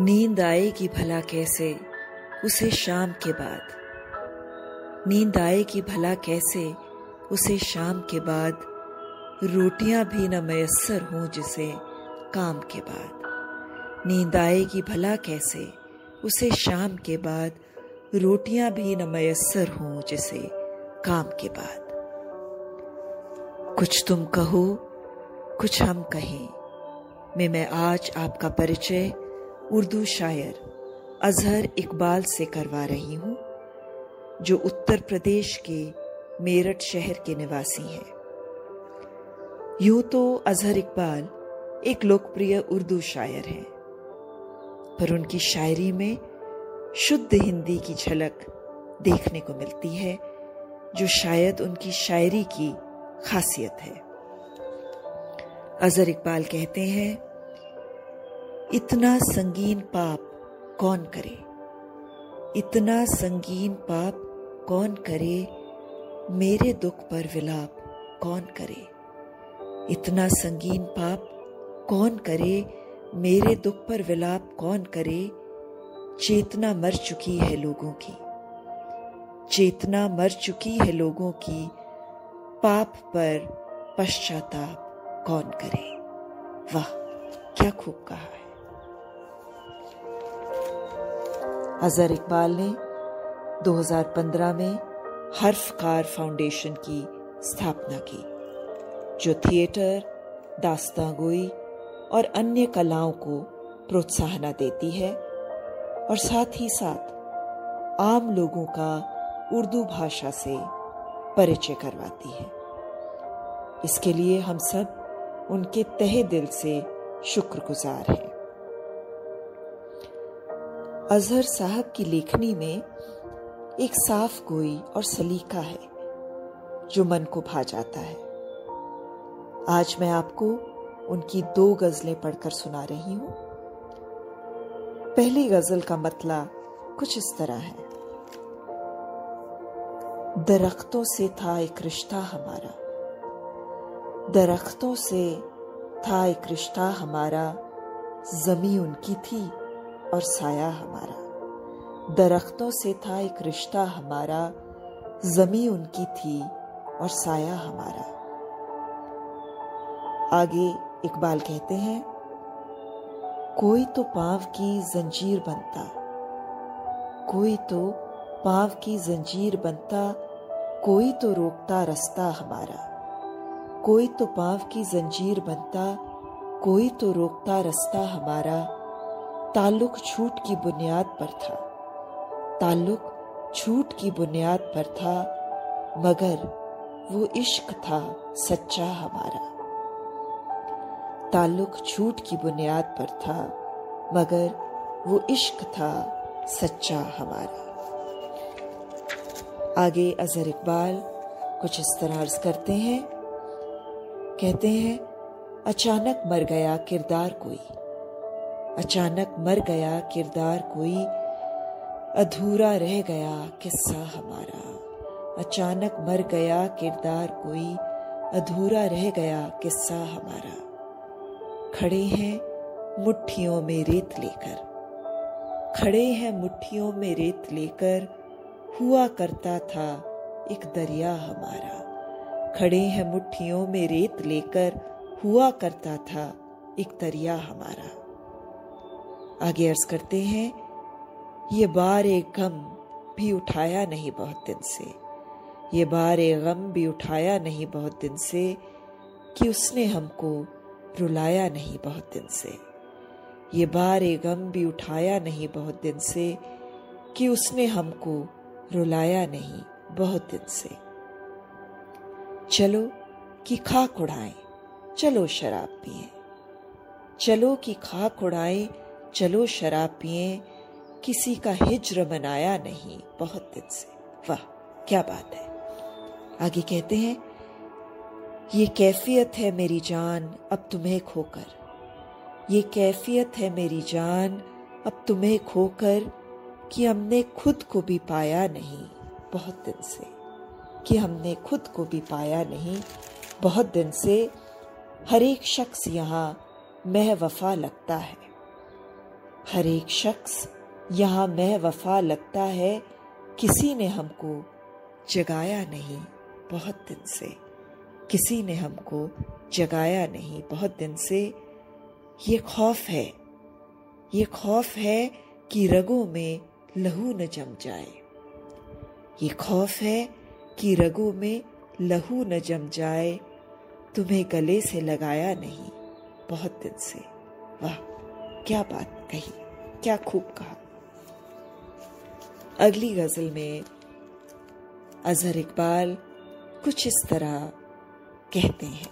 नींद आएगी भला कैसे, उसे शाम के बाद। नींद आएगी भला कैसे, उसे शाम के बाद। रोटियाँ भी न मैसर हों जिसे, काम के बाद। नींद आएगी भला कैसे, उसे शाम के बाद। रोटियाँ भी न मैसर हों जिसे, काम के बाद। कुछ तुम कहो, कुछ हम कहें। मैं मैं आज आपका परिचय उर्दू शायर अजहर इकबाल से करवा रही हूँ, जो उत्तर प्रदेश के मेरठ शहर के निवासी हैं। यूँ तो अजहर इकबाल एक लोकप्रिय उर्दू शायर हैं, पर उनकी शायरी में शुद्ध हिंदी की झलक देखने को मिलती है, जो शायद उनकी शायरी की खासियत है। अजहर इकबाल कहते हैं इतना संगीन पाप कौन करे? इतना संगीन पाप कौन करे? मेरे दुख पर विलाप कौन करे? इतना संगीन पाप कौन करे? मेरे दुख पर विलाप कौन करे? चेतना मर चुकी है लोगों की। चेतना मर चुकी है लोगों की। पाप पर पश्चाताप कौन करे? वाह, क्या खूब कहा है। अजहर इकबाल ने 2015 में हर्फकार फाउंडेशन की स्थापना की, जो थिएटर दास्तागोई और अन्य कलाओं को प्रोत्साहन देती है और साथ ही साथ आम लोगों का उर्दू भाषा से परिचय करवाती है। इसके लिए हम सब उनके तहे दिल से शुक्रगुजार हैं। अजहर साहब की लेखनी में एक साफ़ गोई और सलीका है, जो मन को भा जाता है। आज मैं आपको उनकी दो गजलें पढ़कर सुना रही हूँ। पहली गज़ल का मतला कुछ इस तरह है। दरख्तों से था एक रिश्ता हमारा। दरख्तों से था एक रिश्ता हमारा। जमी उनकी थी और साया हमारा। दरख्तों से था एक रिश्ता हमारा जमी उनकी थी और साया हमारा। आगे इकबाल कहते हैं, कोई तो पाव की जंजीर बनता, कोई तो पाव की जंजीर बनता, कोई तो रोकता रास्ता हमारा। कोई तो पाव की जंजीर बनता, कोई तो रोकता रास्ता हमारा। ताल्लुक छूट की बुनियाद पर था। ताल्लुक छूट की बुनियाद पर था, मगर वो इश्क था सच्चा हमारा। ताल्लुक छूट की बुनियाद पर था, मगर वो इश्क था सच्चा हमारा। आगे अजहर इकबाल कुछ इस तरह अर्ज़ करते हैं। कहते हैं, अचानक मर गया किरदार कोई। अचानक मर गया किरदार कोई, अधूरा रह गया किस्सा हमारा। अचानक मर गया किरदार कोई, अधूरा रह गया किस्सा हमारा। खड़े हैं मुट्ठियों में रेत लेकर। खड़े हैं मुट्ठियों में रेत लेकर, हुआ करता था एक दरिया हमारा। खड़े हैं मुट्ठियों में रेत लेकर, हुआ करता था एक दरिया हमारा। आगे अर्ज़ करते हैं, ये बार एक गम भी उठाया नहीं बहुत दिन से। ये बार एक गम भी उठाया नहीं बहुत दिन से कि उसने हमको रुलाया नहीं बहुत दिन से। ये बार एक गम भी उठाया नहीं बहुत दिन से कि उसने हमको रुलाया नहीं बहुत दिन से। चलो कि खाक उड़ाएँ, चलो शराब पिए, चलो कि खाक उड़ाएँ चलो शराब पिए, किसी का हिज्र मनाया नहीं बहुत दिन से। वाह, क्या बात है। आगे कहते हैं, ये कैफियत है मेरी जान, अब तुम्हें खोकर। ये कैफियत है मेरी जान, अब तुम्हें खोकर, कि हमने खुद को भी पाया नहीं बहुत दिन से। कि हमने खुद को भी पाया नहीं बहुत दिन से। हर एक शख्स यहाँ मह वफा लगता है। हर एक शख्स यहाँ मैं वफा लगता है, किसी ने हमको जगाया नहीं बहुत दिन से। किसी ने हमको जगाया नहीं बहुत दिन से। ये खौफ है, ये खौफ है कि रगों में लहू न जम जाए। ये खौफ है कि रगों में लहू न जम जाए। तुम्हें गले से लगाया नहीं बहुत दिन से। वाह। क्या बात कही, क्या खूब कहा। अगली गज़ल में अजहर इकबाल कुछ इस तरह कहते हैं,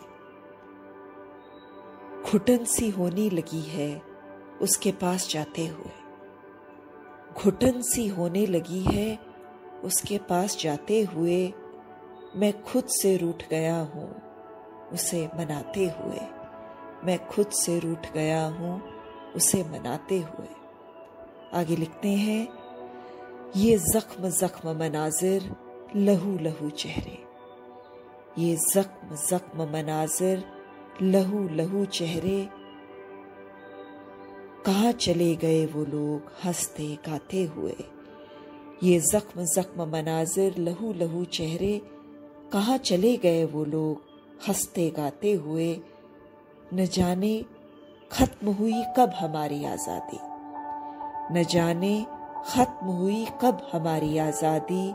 घुटन सी होने लगी है, उसके पास जाते हुए। घुटन सी होने लगी है, उसके पास जाते हुए, मैं खुद से रूठ गया हूँ, उसे मनाते हुए। मैं खुद से रूठ गया हूँ उसे मनाते हुए। आगे लिखते हैं, ये जख्म जख्म मनाजिर, लहू लहू चेहरे। ये जख्म जख्म मनाजिर, लहू लहू चेहरे। कहा चले गए वो लोग हँसते, गाते हुए? ये जख्म जख्म मनाजिर, लहू लहू चेहरे। कहा चले गए वो लोग हँसते, गाते हुए? न जाने खत्म हुई कब हमारी आज़ादी? न जाने खत्म हुई कब हमारी आज़ादी।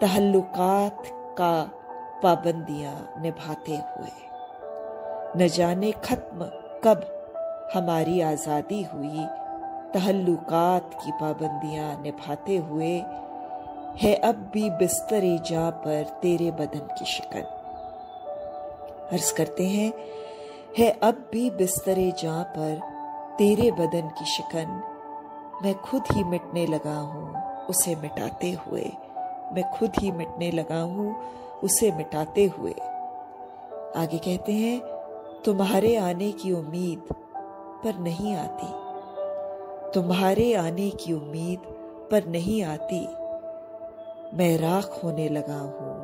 तहल्लुकात का पाबंदियाँ निभाते हुए। न जाने खत्म कब हमारी आज़ादी हुई। तहल्लुकात की पाबंदियाँ निभाते हुए है अब भी बिस्तरे जा पर तेरे बदन की शिकन। अर्ज़ करते हैं है अब भी बिस्तरे जा पर तेरे बदन की शिकन। मैं खुद ही मिटने लगा हूँ, उसे मिटाते हुए। मैं खुद ही मिटने लगा हूँ, उसे मिटाते हुए। आगे कहते हैं, तुम्हारे आने की उम्मीद पर नहीं आती। तुम्हारे आने की उम्मीद पर नहीं आती। मैं राख होने लगा हूँ,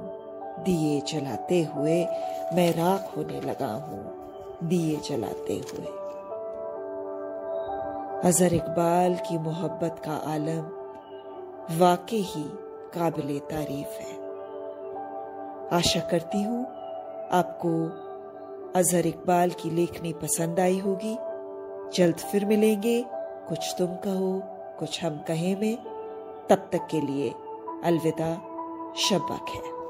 दिए जलाते हुए मैं राख होने लगा हूँ। दिए जलाते हुए। अजहर इकबाल की मोहब्बत का आलम वाकई ही काबिल तारीफ़ है। आशा करती हूँ आपको अजहर इकबाल की लेखनी पसंद आई होगी। जल्द फिर मिलेंगे। कुछ तुम कहो, कुछ हम कहें में। तब तक के लिए अलविदा शब्बा खैर